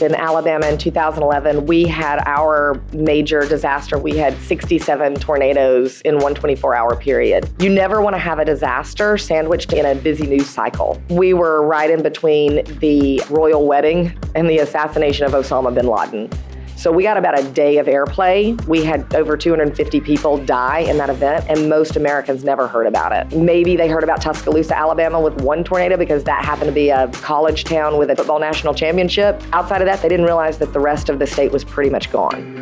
in Alabama in 2011, we had our major disaster. We had 67 tornadoes in one 24 hour period. You never want to have a disaster sandwiched in a busy news cycle. We were right in between the royal wedding and the assassination of Osama bin Laden. So we got about a day of airplay. We had over 250 people die in that event, and most Americans never heard about it. Maybe they heard about Tuscaloosa, Alabama with one tornado because that happened to be a college town with a football national championship. Outside of that, they didn't realize that the rest of the state was pretty much gone.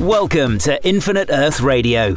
Welcome to Infinite Earth Radio.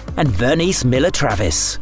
and Vernice Miller Travis.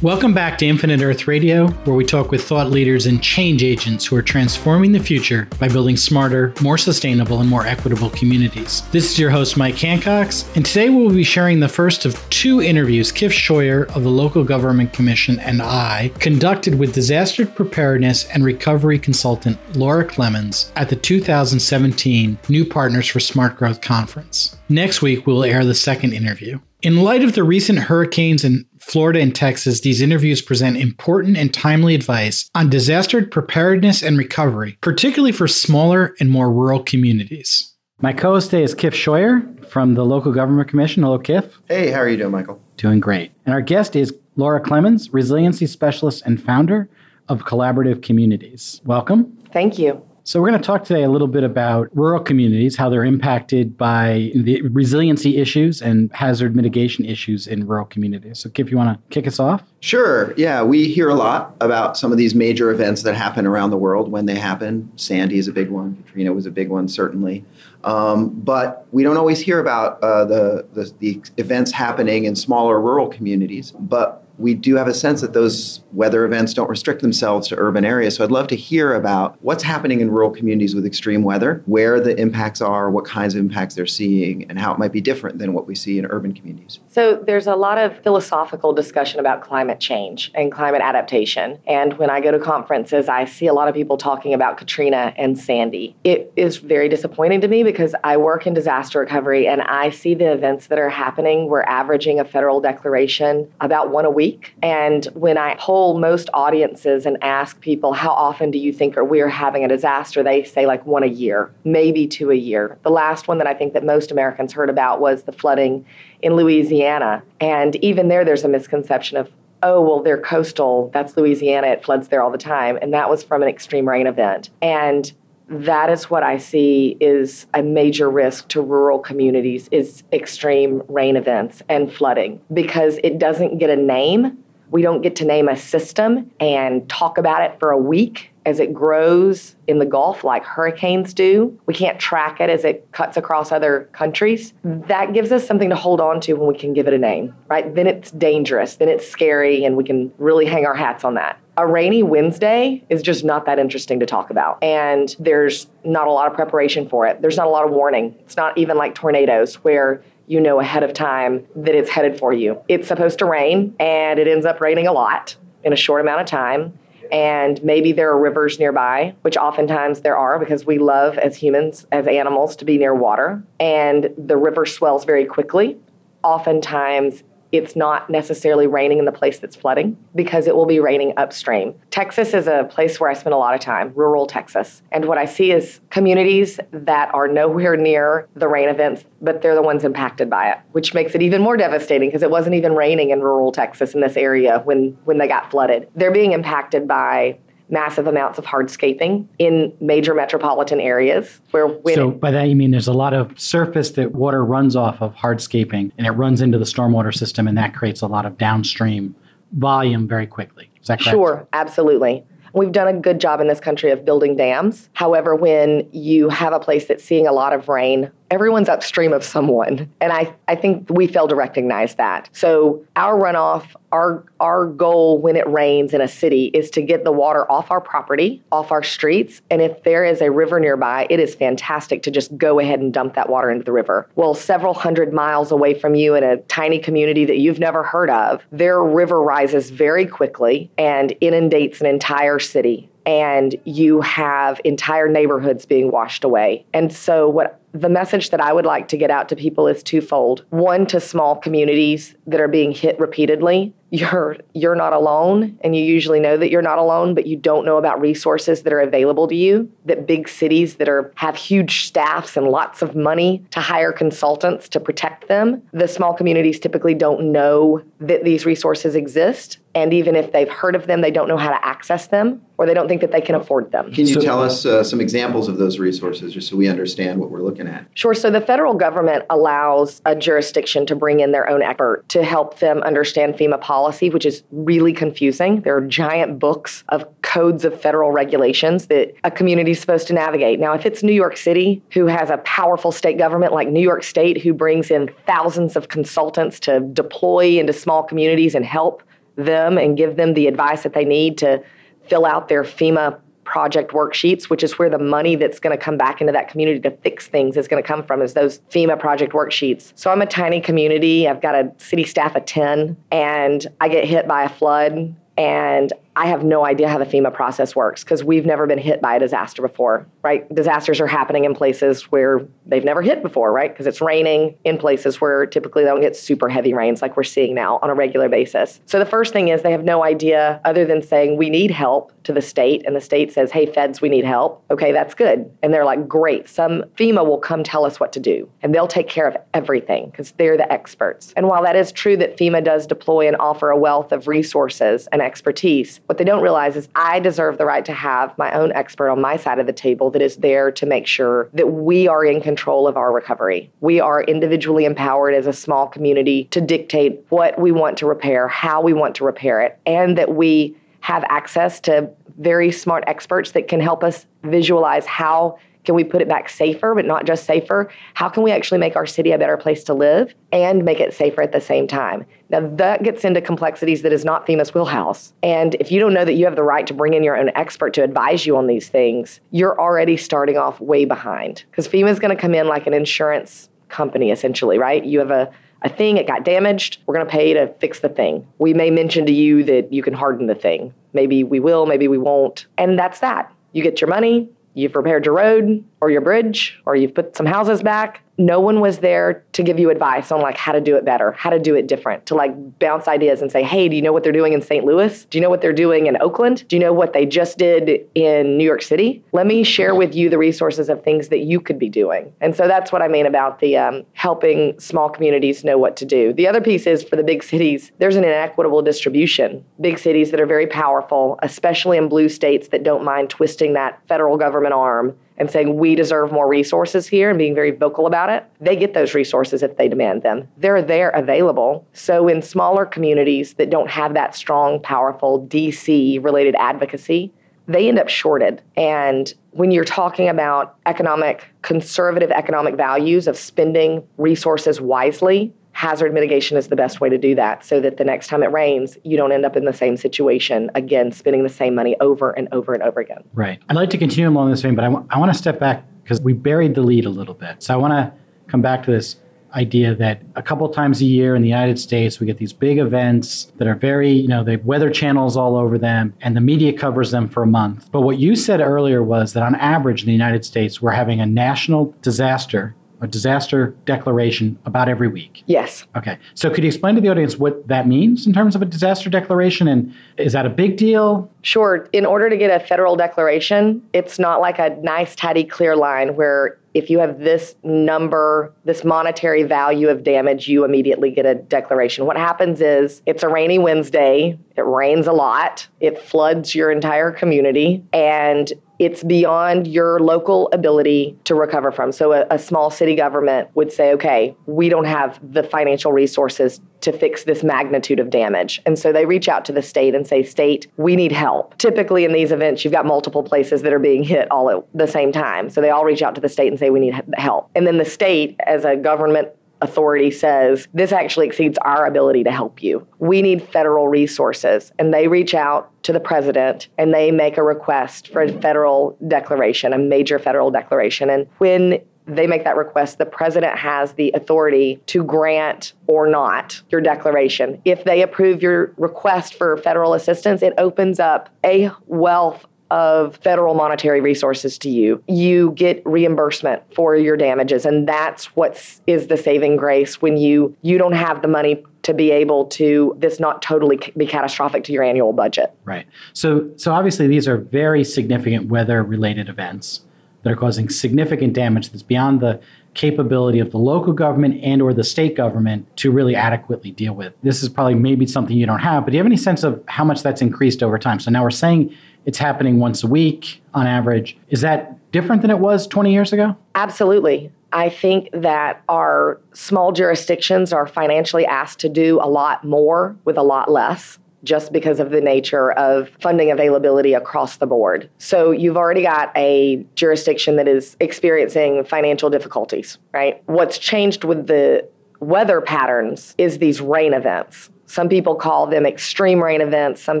Welcome back to Infinite Earth Radio, where we talk with thought leaders and change agents who are transforming the future by building smarter, more sustainable, and more equitable communities. This is your host, Mike Hancox, and today we'll be sharing the first of two interviews Kif Scheuer of the Local Government Commission and I conducted with disaster preparedness and recovery consultant Laura Clemens at the 2017 New Partners for Smart Growth Conference. Next week, we'll air the second interview. In light of the recent hurricanes in Florida and Texas, these interviews present important and timely advice on disaster preparedness and recovery, particularly for smaller and more rural communities. My co host today is Kif Scheuer from the Local Government Commission. Hello, Kif. Hey, how are you doing, Michael? Doing great. And our guest is Laura Clemens, Resiliency Specialist and founder of Collaborative Communities. Welcome. Thank you. So, we're going to talk today a little bit about rural communities, how they're impacted by the resiliency issues and hazard mitigation issues in rural communities. So, Kif, you want to kick us off? Sure. Yeah, we hear a lot about some of these major events that happen around the world when they happen. Sandy is a big one, Katrina was a big one, certainly. Um, but we don't always hear about uh, the, the, the events happening in smaller rural communities. But we do have a sense that those weather events don't restrict themselves to urban areas. So I'd love to hear about what's happening in rural communities with extreme weather, where the impacts are, what kinds of impacts they're seeing, and how it might be different than what we see in urban communities. So there's a lot of philosophical discussion about climate change and climate adaptation. And when I go to conferences, I see a lot of people talking about Katrina and Sandy. It is very disappointing to me because I work in disaster recovery and I see the events that are happening. We're averaging a federal declaration about one a week. And when I poll most audiences and ask people, how often do you think are we're having a disaster? They say like one a year, maybe two a year. The last one that I think that most Americans heard about was the flooding in Louisiana. And even there, there's a misconception of, oh, well, they're coastal. That's Louisiana. It floods there all the time. And that was from an extreme rain event. And that is what I see is a major risk to rural communities is extreme rain events and flooding because it doesn't get a name. We don't get to name a system and talk about it for a week as it grows in the Gulf like hurricanes do. We can't track it as it cuts across other countries. That gives us something to hold on to when we can give it a name, right? Then it's dangerous, then it's scary, and we can really hang our hats on that a rainy Wednesday is just not that interesting to talk about. And there's not a lot of preparation for it. There's not a lot of warning. It's not even like tornadoes where you know ahead of time that it's headed for you. It's supposed to rain and it ends up raining a lot in a short amount of time. And maybe there are rivers nearby, which oftentimes there are because we love as humans, as animals, to be near water. And the river swells very quickly. Oftentimes it's not necessarily raining in the place that's flooding because it will be raining upstream. Texas is a place where I spend a lot of time, rural Texas. And what I see is communities that are nowhere near the rain events, but they're the ones impacted by it, which makes it even more devastating because it wasn't even raining in rural Texas in this area when, when they got flooded. They're being impacted by massive amounts of hardscaping in major metropolitan areas where when so by that you mean there's a lot of surface that water runs off of hardscaping and it runs into the stormwater system and that creates a lot of downstream volume very quickly. Is that correct? Sure absolutely. We've done a good job in this country of building dams. However, when you have a place that's seeing a lot of rain everyone's upstream of someone. And I, I think we fail to recognize that. So our runoff, our our goal when it rains in a city is to get the water off our property, off our streets. And if there is a river nearby, it is fantastic to just go ahead and dump that water into the river. Well, several hundred miles away from you in a tiny community that you've never heard of, their river rises very quickly and inundates an entire city and you have entire neighborhoods being washed away. And so, what the message that I would like to get out to people is twofold. One, to small communities that are being hit repeatedly. You're you're not alone, and you usually know that you're not alone, but you don't know about resources that are available to you. That big cities that are have huge staffs and lots of money to hire consultants to protect them. The small communities typically don't know that these resources exist, and even if they've heard of them, they don't know how to access them, or they don't think that they can afford them. Can you so, tell us uh, some examples of those resources, just so we understand what we're looking at? Sure. So the federal government allows a jurisdiction to bring in their own expert to help them understand FEMA policy, which is really confusing. There are giant books of codes of federal regulations that a community is supposed to navigate. Now, if it's New York City, who has a powerful state government like New York State, who brings in thousands of consultants to deploy into small communities and help them and give them the advice that they need to fill out their FEMA project worksheets, which is where the money that's going to come back into that community to fix things is going to come from, is those FEMA project worksheets. So I'm a tiny community. I've got a city staff of 10, and I get hit by a flood, and I have no idea how the FEMA process works because we've never been hit by a disaster before, right? Disasters are happening in places where they've never hit before, right? Because it's raining in places where typically they don't get super heavy rains like we're seeing now on a regular basis. So the first thing is they have no idea other than saying, we need help to the state. And the state says, hey, feds, we need help. Okay, that's good. And they're like, great. Some FEMA will come tell us what to do and they'll take care of everything because they're the experts. And while that is true that FEMA does deploy and offer a wealth of resources and expertise, what they don't realize is I deserve the right to have my own expert on my side of the table that is there to make sure that we are in control of our recovery. We are individually empowered as a small community to dictate what we want to repair, how we want to repair it, and that we have access to very smart experts that can help us visualize how can we put it back safer, but not just safer? How can we actually make our city a better place to live and make it safer at the same time? Now, that gets into complexities that is not FEMA's wheelhouse. And if you don't know that you have the right to bring in your own expert to advise you on these things, you're already starting off way behind. Because FEMA is going to come in like an insurance company, essentially, right? You have a a thing, it got damaged, we're going to pay to fix the thing. We may mention to you that you can harden the thing. Maybe we will, maybe we won't. And that's that. You get your money, you've repaired your road or your bridge or you've put some houses back no one was there to give you advice on like how to do it better how to do it different to like bounce ideas and say hey do you know what they're doing in st louis? Do you know what they're doing in oakland? Do you know what they just did in new york city? Let me share with you the resources of things that you could be doing. And so that's what i mean about the um, helping small communities know what to do. The other piece is for the big cities there's an inequitable distribution. Big cities that are very powerful especially in blue states that don't mind twisting that federal government arm and saying we deserve more resources here and being very vocal about it, they get those resources if they demand them. They're there available. So in smaller communities that don't have that strong, powerful DC related advocacy, they end up shorted. And when you're talking about economic, conservative economic values of spending resources wisely, hazard mitigation is the best way to do that so that the next time it rains, you don't end up in the same situation again, spending the same money over and over and over again. Right. I'd like to continue along this vein, but I, w- I want to step back because we buried the lead a little bit. So I want to come back to this idea that a couple times a year in the United States we get these big events that are very, you know, they have weather channels all over them and the media covers them for a month. But what you said earlier was that on average in the United States we're having a national disaster a disaster declaration about every week. Yes. Okay. So could you explain to the audience what that means in terms of a disaster declaration and is that a big deal? Sure. In order to get a federal declaration, it's not like a nice tidy clear line where if you have this number, this monetary value of damage, you immediately get a declaration. What happens is it's a rainy Wednesday, it rains a lot, it floods your entire community, and it's beyond your local ability to recover from. So a, a, small city government would say, okay, we don't have the financial resources to fix this magnitude of damage. And so they reach out to the state and say, state, we need help. Typically in these events, you've got multiple places that are being hit all at the same time. So they all reach out to the state and say, we need help. And then the state, as a government authority says, this actually exceeds our ability to help you. We need federal resources. And they reach out to the president and they make a request for a federal declaration, a major federal declaration. And when they make that request, the president has the authority to grant or not your declaration. If they approve your request for federal assistance, it opens up a wealth of federal monetary resources to you. You get reimbursement for your damages and that's what is the saving grace when you you don't have the money to be able to this not totally be catastrophic to your annual budget. Right. So so obviously these are very significant weather related events that are causing significant damage that's beyond the capability of the local government and or the state government to really adequately deal with. This is probably maybe something you don't have, but do you have any sense of how much that's increased over time? So now we're saying it's happening once a week on average. Is that different than it was 20 years ago? Absolutely. I think that our small jurisdictions are financially asked to do a lot more with a lot less just because of the nature of funding availability across the board. So you've already got a jurisdiction that is experiencing financial difficulties, right? What's changed with the weather patterns is these rain events. Some people call them extreme rain events, some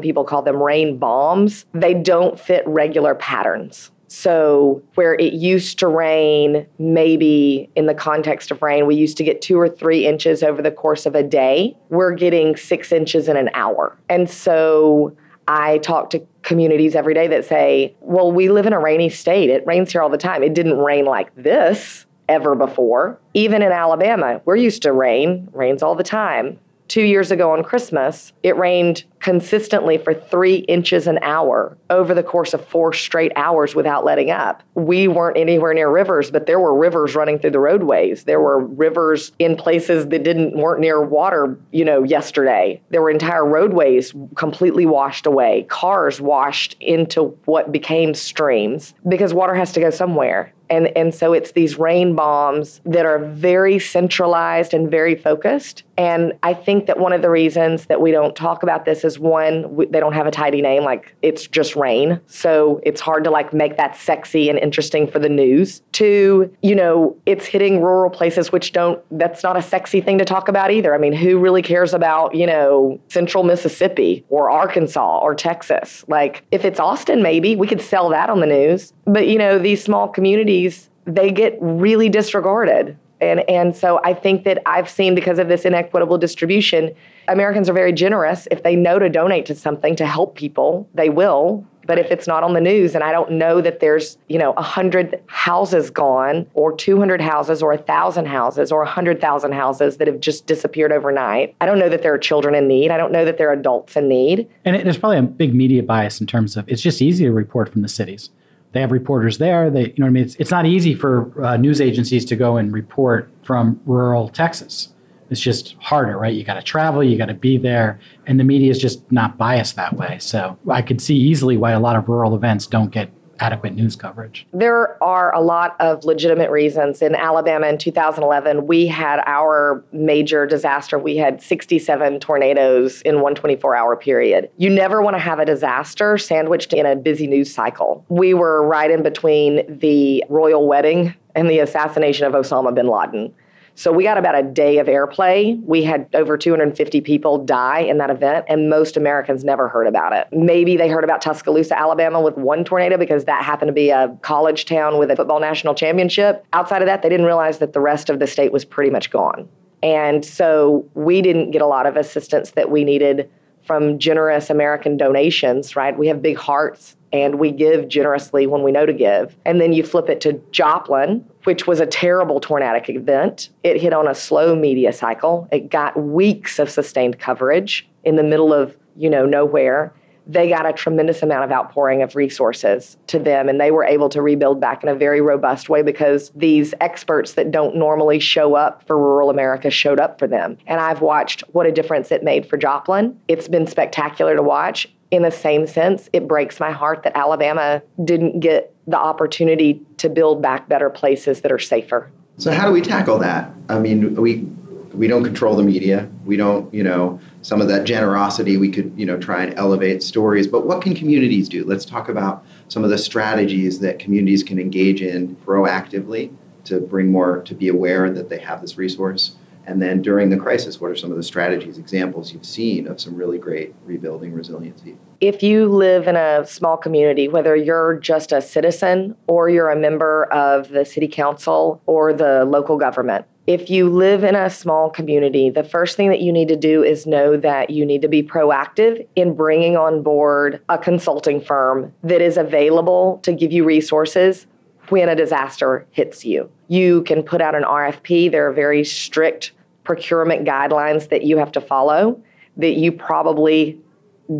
people call them rain bombs. They don't fit regular patterns. So, where it used to rain, maybe in the context of rain, we used to get two or three inches over the course of a day, we're getting six inches in an hour. And so, I talk to communities every day that say, well, we live in a rainy state. It rains here all the time. It didn't rain like this ever before. Even in Alabama, we're used to rain, rains all the time two years ago on Christmas, it rained consistently for three inches an hour over the course of four straight hours without letting up. We weren't anywhere near rivers, but there were rivers running through the roadways. There were rivers in places that didn't weren't near water, you know, yesterday. There were entire roadways completely washed away, cars washed into what became streams because water has to go somewhere. And, and so it's these rain bombs that are very centralized and very focused. And I think that one of the reasons that we don't talk about this one, they don't have a tidy name, like it's just rain. So it's hard to like make that sexy and interesting for the news. Two, you know, it's hitting rural places which don't, that's not a sexy thing to talk about either. I mean, who really cares about, you know, central Mississippi or Arkansas or Texas? Like if it's Austin, maybe we could sell that on the news. But, you know, these small communities, they get really disregarded. And, and so I think that I've seen because of this inequitable distribution, Americans are very generous. If they know to donate to something to help people, they will. But if it's not on the news and I don't know that there's, you know, 100 houses gone or 200 houses or 1,000 houses or 100,000 houses that have just disappeared overnight, I don't know that there are children in need. I don't know that there are adults in need. And it, there's probably a big media bias in terms of it's just easy to report from the cities they have reporters there. They, you know what I mean? It's, it's not easy for uh, news agencies to go and report from rural Texas. It's just harder, right? You got to travel, you got to be there, and the media is just not biased that way. So I could see easily why a lot of rural events don't get adequate news coverage? There are a lot of legitimate reasons. In Alabama in 2011, we had our major disaster. We had 67 tornadoes in one 24 hour period. You never want to have a disaster sandwiched in a busy news cycle. We were right in between the royal wedding and the assassination of Osama bin Laden. So we got about a day of airplay. We had over 250 people die in that event, and most Americans never heard about it. Maybe they heard about Tuscaloosa, Alabama with one tornado because that happened to be a college town with a football national championship. Outside of that, they didn't realize that the rest of the state was pretty much gone. And so we didn't get a lot of assistance that we needed from generous American donations, right? We have big hearts and we give generously when we know to give. And then you flip it to Joplin, which was a terrible tornadic event. It hit on a slow media cycle. It got weeks of sustained coverage in the middle of, you know, nowhere. They got a tremendous amount of outpouring of resources to them, and they were able to rebuild back in a very robust way because these experts that don't normally show up for rural America showed up for them. And I've watched what a difference it made for Joplin. It's been spectacular to watch in the same sense, it breaks my heart that Alabama didn't get the opportunity to build back better places that are safer. So how do we tackle that? I mean, we we don't control the media. We don't, you know, some of that generosity we could, you know, try and elevate stories. But what can communities do? Let's talk about some of the strategies that communities can engage in proactively to bring more to be aware that they have this resource and then during the crisis, what are some of the strategies, examples you've seen of some really great rebuilding resiliency? If you live in a small community, whether you're just a citizen or you're a member of the city council or the local government, if you live in a small community, the first thing that you need to do is know that you need to be proactive in bringing on board a consulting firm that is available to give you resources when a disaster hits you. You can put out an RFP. There are very strict procurement guidelines that you have to follow that you probably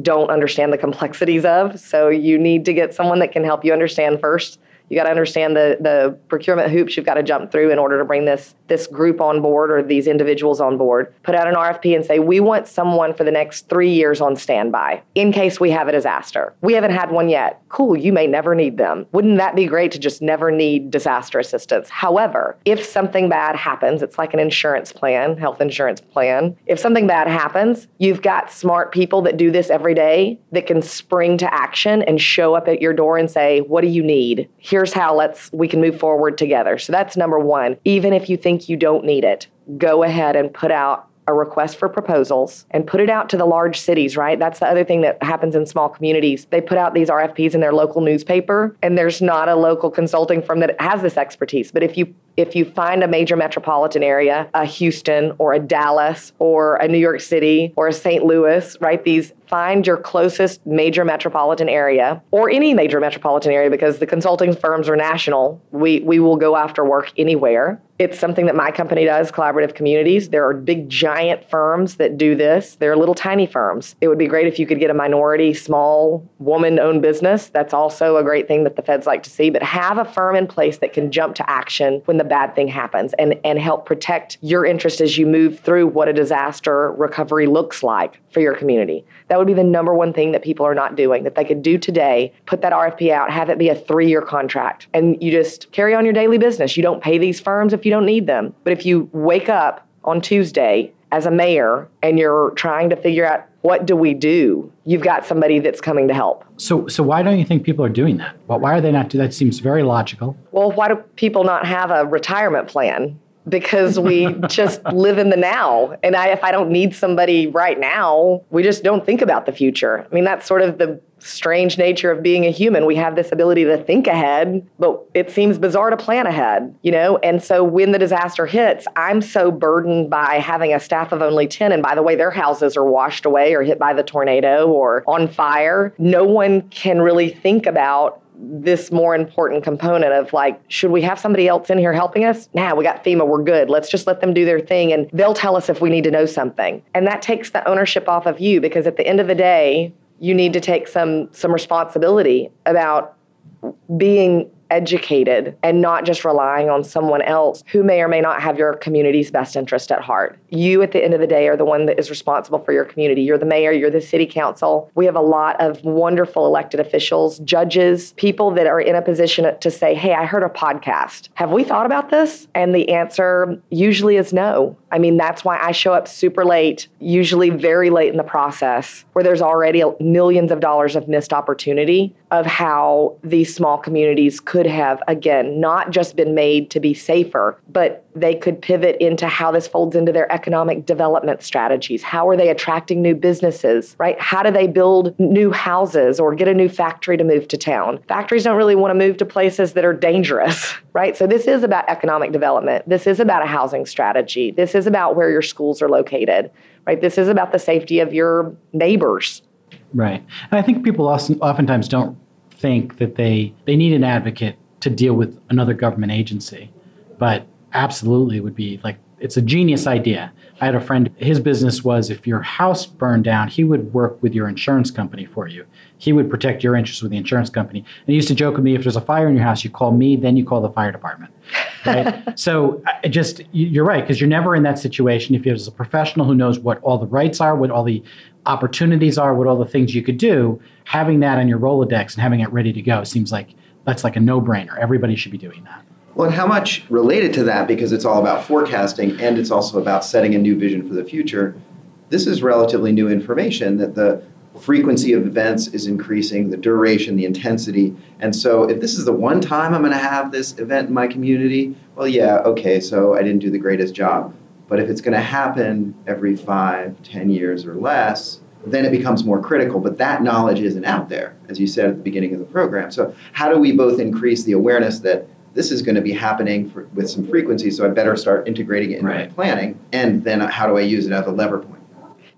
don't understand the complexities of. So you need to get someone that can help you understand first you got to understand the the procurement hoops you've got to jump through in order to bring this this group on board or these individuals on board. Put out an RFP and say we want someone for the next three years on standby in case we have a disaster. We haven't had one yet. Cool, you may never need them. Wouldn't that be great to just never need disaster assistance? However, if something bad happens, it's like an insurance plan, health insurance plan. If something bad happens, you've got smart people that do this every day that can spring to action and show up at your door and say, "What do you need?" Here here's how let's we can move forward together. So that's number 1. Even if you think you don't need it, go ahead and put out a request for proposals and put it out to the large cities, right? That's the other thing that happens in small communities. They put out these RFPs in their local newspaper and there's not a local consulting firm that has this expertise. But if you if you find a major metropolitan area, a Houston or a Dallas or a New York City or a St. Louis, right? These find your closest major metropolitan area or any major metropolitan area because the consulting firms are national. We we will go after work anywhere. It's something that my company does, collaborative communities. There are big giant firms that do this. There are little tiny firms. It would be great if you could get a minority, small, woman-owned business. That's also a great thing that the feds like to see, but have a firm in place that can jump to action when the bad thing happens and, and help protect your interest as you move through what a disaster recovery looks like for your community. That would be the number one thing that people are not doing that they could do today. Put that RFP out, have it be a three year contract, and you just carry on your daily business. You don't pay these firms if you don't need them. But if you wake up on Tuesday as a mayor and you're trying to figure out what do we do? You've got somebody that's coming to help. So, so why don't you think people are doing that? Well, why are they not doing that? Seems very logical. Well, why do people not have a retirement plan? Because we just live in the now. And I, if I don't need somebody right now, we just don't think about the future. I mean, that's sort of the strange nature of being a human. We have this ability to think ahead, but it seems bizarre to plan ahead, you know? And so when the disaster hits, I'm so burdened by having a staff of only 10. And by the way, their houses are washed away or hit by the tornado or on fire. No one can really think about this more important component of like, should we have somebody else in here helping us? Nah, we got FEMA, we're good. Let's just let them do their thing and they'll tell us if we need to know something. And that takes the ownership off of you because at the end of the day, you need to take some some responsibility about being educated and not just relying on someone else who may or may not have your community's best interest at heart. You, at the end of the day, are the one that is responsible for your community. You're the mayor, you're the city council. We have a lot of wonderful elected officials, judges, people that are in a position to say, Hey, I heard a podcast. Have we thought about this? And the answer usually is no. I mean, that's why I show up super late, usually very late in the process, where there's already millions of dollars of missed opportunity of how these small communities could have, again, not just been made to be safer, but they could pivot into how this folds into their economic development strategies. How are they attracting new businesses, right? How do they build new houses or get a new factory to move to town? Factories don't really want to move to places that are dangerous, right? So this is about economic development. This is about a housing strategy. This is about where your schools are located, right? This is about the safety of your neighbors. Right. And I think people often, oftentimes don't think that they, they need an advocate to deal with another government agency. But absolutely would be like it's a genius idea. I had a friend, his business was if your house burned down, he would work with your insurance company for you. He would protect your interests with the insurance company. And he used to joke with me if there's a fire in your house, you call me, then you call the fire department. Right? so I just, you're right, because you're never in that situation. If there's a professional who knows what all the rights are, what all the opportunities are, what all the things you could do, having that on your Rolodex and having it ready to go seems like that's like a no brainer. Everybody should be doing that. Well, and how much related to that, because it's all about forecasting and it's also about setting a new vision for the future, this is relatively new information that the frequency of events is increasing, the duration, the intensity. And so if this is the one time I'm going to have this event in my community, well, yeah, okay, so I didn't do the greatest job. But if it's going to happen every five, ten years or less, then it becomes more critical. But that knowledge isn't out there, as you said at the beginning of the program. So how do we both increase the awareness that this is going to be happening for, with some frequency, so I better start integrating it into right. my planning. And then how do I use it as a lever point?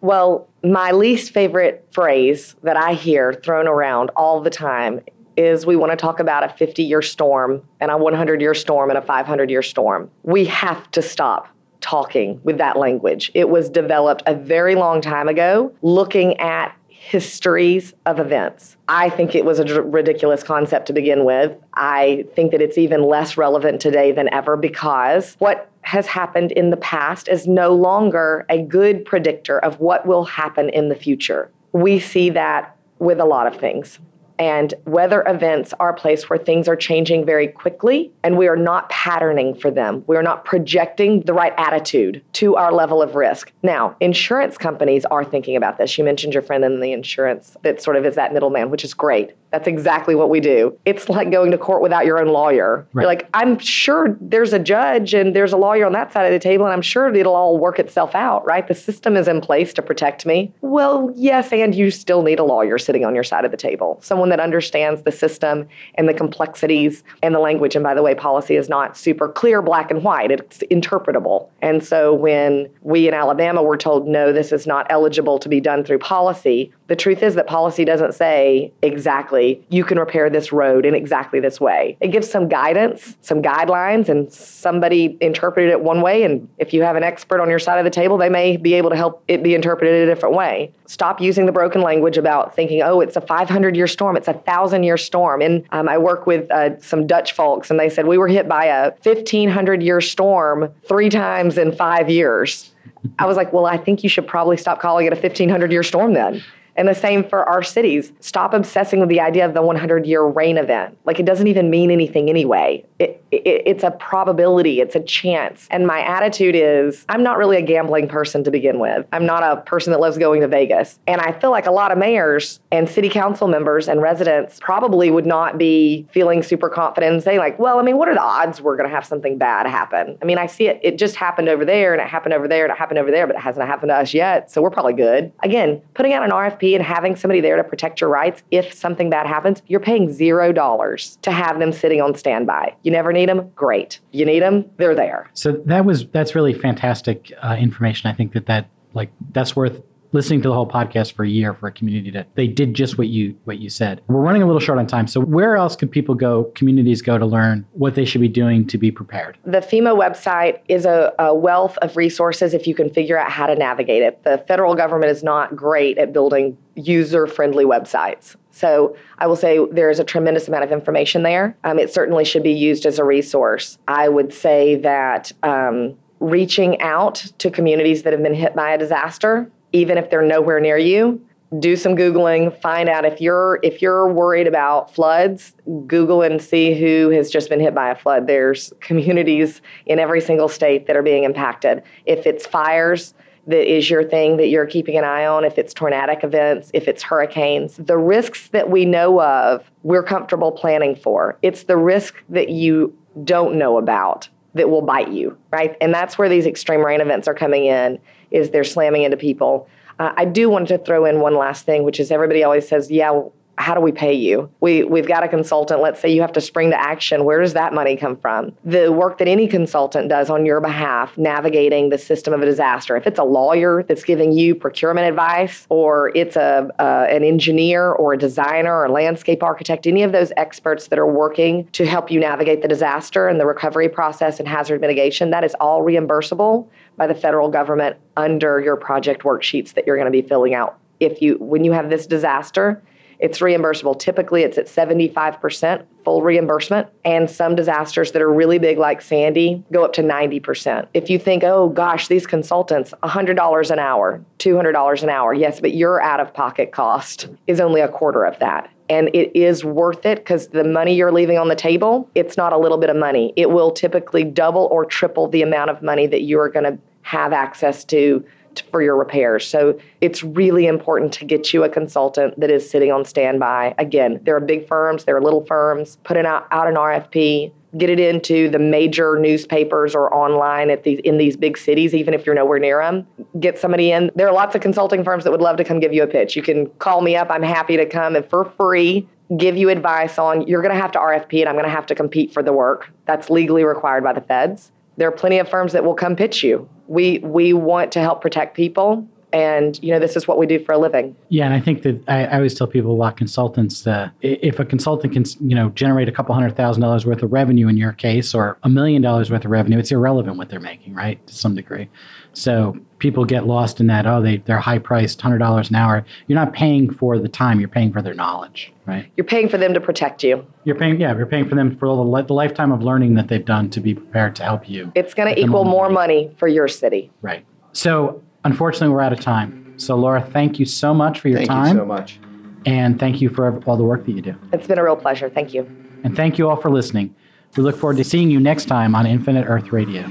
Well, my least favorite phrase that I hear thrown around all the time is we want to talk about a 50 year storm and a 100 year storm and a 500 year storm. We have to stop talking with that language. It was developed a very long time ago, looking at histories of events. I think it was a ridiculous concept to begin with. I think that it's even less relevant today than ever because what has happened in the past is no longer a good predictor of what will happen in the future. We see that with a lot of things. And weather events are a place where things are changing very quickly, and we are not patterning for them. We are not projecting the right attitude to our level of risk. Now, insurance companies are thinking about this. You mentioned your friend in the insurance that sort of is that middleman, which is great. That's exactly what we do. It's like going to court without your own lawyer. Right. You're like, I'm sure there's a judge and there's a lawyer on that side of the table, and I'm sure it'll all work itself out, right? The system is in place to protect me. Well, yes, and you still need a lawyer sitting on your side of the table, someone that understands the system and the complexities and the language. And by the way, policy is not super clear, black and white, it's interpretable. And so when we in Alabama were told, no, this is not eligible to be done through policy, the truth is that policy doesn't say exactly you can repair this road in exactly this way. It gives some guidance, some guidelines, and somebody interpreted it one way. And if you have an expert on your side of the table, they may be able to help it be interpreted a different way. Stop using the broken language about thinking, oh, it's a 500 year storm, it's a thousand year storm. And um, I work with uh, some Dutch folks, and they said we were hit by a 1500 year storm three times in five years. I was like, well, I think you should probably stop calling it a 1500 year storm then. And the same for our cities. Stop obsessing with the idea of the 100 year rain event. Like it doesn't even mean anything anyway. It, it's a probability, it's a chance. And my attitude is I'm not really a gambling person to begin with. I'm not a person that loves going to Vegas. And I feel like a lot of mayors and city council members and residents probably would not be feeling super confident and saying, like, well, I mean, what are the odds we're going to have something bad happen? I mean, I see it, it just happened over there and it happened over there and it happened over there, but it hasn't happened to us yet. So we're probably good. Again, putting out an RFP and having somebody there to protect your rights if something bad happens, you're paying zero dollars to have them sitting on standby. You never need them, great. You need them, they're there. So that was that's really fantastic uh, information. I think that that like that's worth listening to the whole podcast for a year for a community that they did just what you what you said. We're running a little short on time, so where else could people go, communities go to learn what they should be doing to be prepared? The FEMA website is a, a wealth of resources if you can figure out how to navigate it. The federal government is not great at building user friendly websites. So I will say there is a tremendous amount of information there. Um, it certainly should be used as a resource. I would say that um, reaching out to communities that have been hit by a disaster even if they're nowhere near you do some googling find out if you're if you're worried about floods google and see who has just been hit by a flood there's communities in every single state that are being impacted if it's fires that is your thing that you're keeping an eye on if it's tornadic events if it's hurricanes the risks that we know of we're comfortable planning for it's the risk that you don't know about that will bite you right and that's where these extreme rain events are coming in is they're slamming into people. Uh, I do want to throw in one last thing, which is everybody always says, yeah, how do we pay you? We, we've got a consultant. Let's say you have to spring to action. Where does that money come from? The work that any consultant does on your behalf, navigating the system of a disaster. If it's a lawyer that's giving you procurement advice, or it's a uh, an engineer or a designer or a landscape architect, any of those experts that are working to help you navigate the disaster and the recovery process and hazard mitigation, that is all reimbursable by the federal government under your project worksheets that you're going to be filling out. If you when you have this disaster, it's reimbursable. Typically, it's at 75% full reimbursement, and some disasters that are really big, like Sandy, go up to 90%. If you think, oh gosh, these consultants, $100 an hour, $200 an hour, yes, but your out of pocket cost is only a quarter of that. And it is worth it because the money you're leaving on the table, it's not a little bit of money. It will typically double or triple the amount of money that you are going to have access to for your repairs. So it's really important to get you a consultant that is sitting on standby. Again, there are big firms, there are little firms. Put it out, out an RFP, get it into the major newspapers or online at these in these big cities, even if you're nowhere near them. Get somebody in. There are lots of consulting firms that would love to come give you a pitch. You can call me up. I'm happy to come and for free give you advice on you're going to have to RFP and I'm going to have to compete for the work. That's legally required by the feds. There are plenty of firms that will come pitch you. We we want to help protect people and you know this is what we do for a living. Yeah and i think that i, I always tell people about consultants uh, if a consultant can you know generate a couple hundred thousand dollars worth of revenue in your case or a million dollars worth of revenue it's irrelevant what they're making right to some degree so people get lost in that oh they, they're high priced $100 an hour you're not paying for the time you're paying for their knowledge right you're paying for them to protect you you're paying yeah you're paying for them for all the, the lifetime of learning that they've done to be prepared to help you it's going to equal more money for your city right so Unfortunately, we're out of time. So, Laura, thank you so much for your thank time. Thank you so much. And thank you for all the work that you do. It's been a real pleasure. Thank you. And thank you all for listening. We look forward to seeing you next time on Infinite Earth Radio.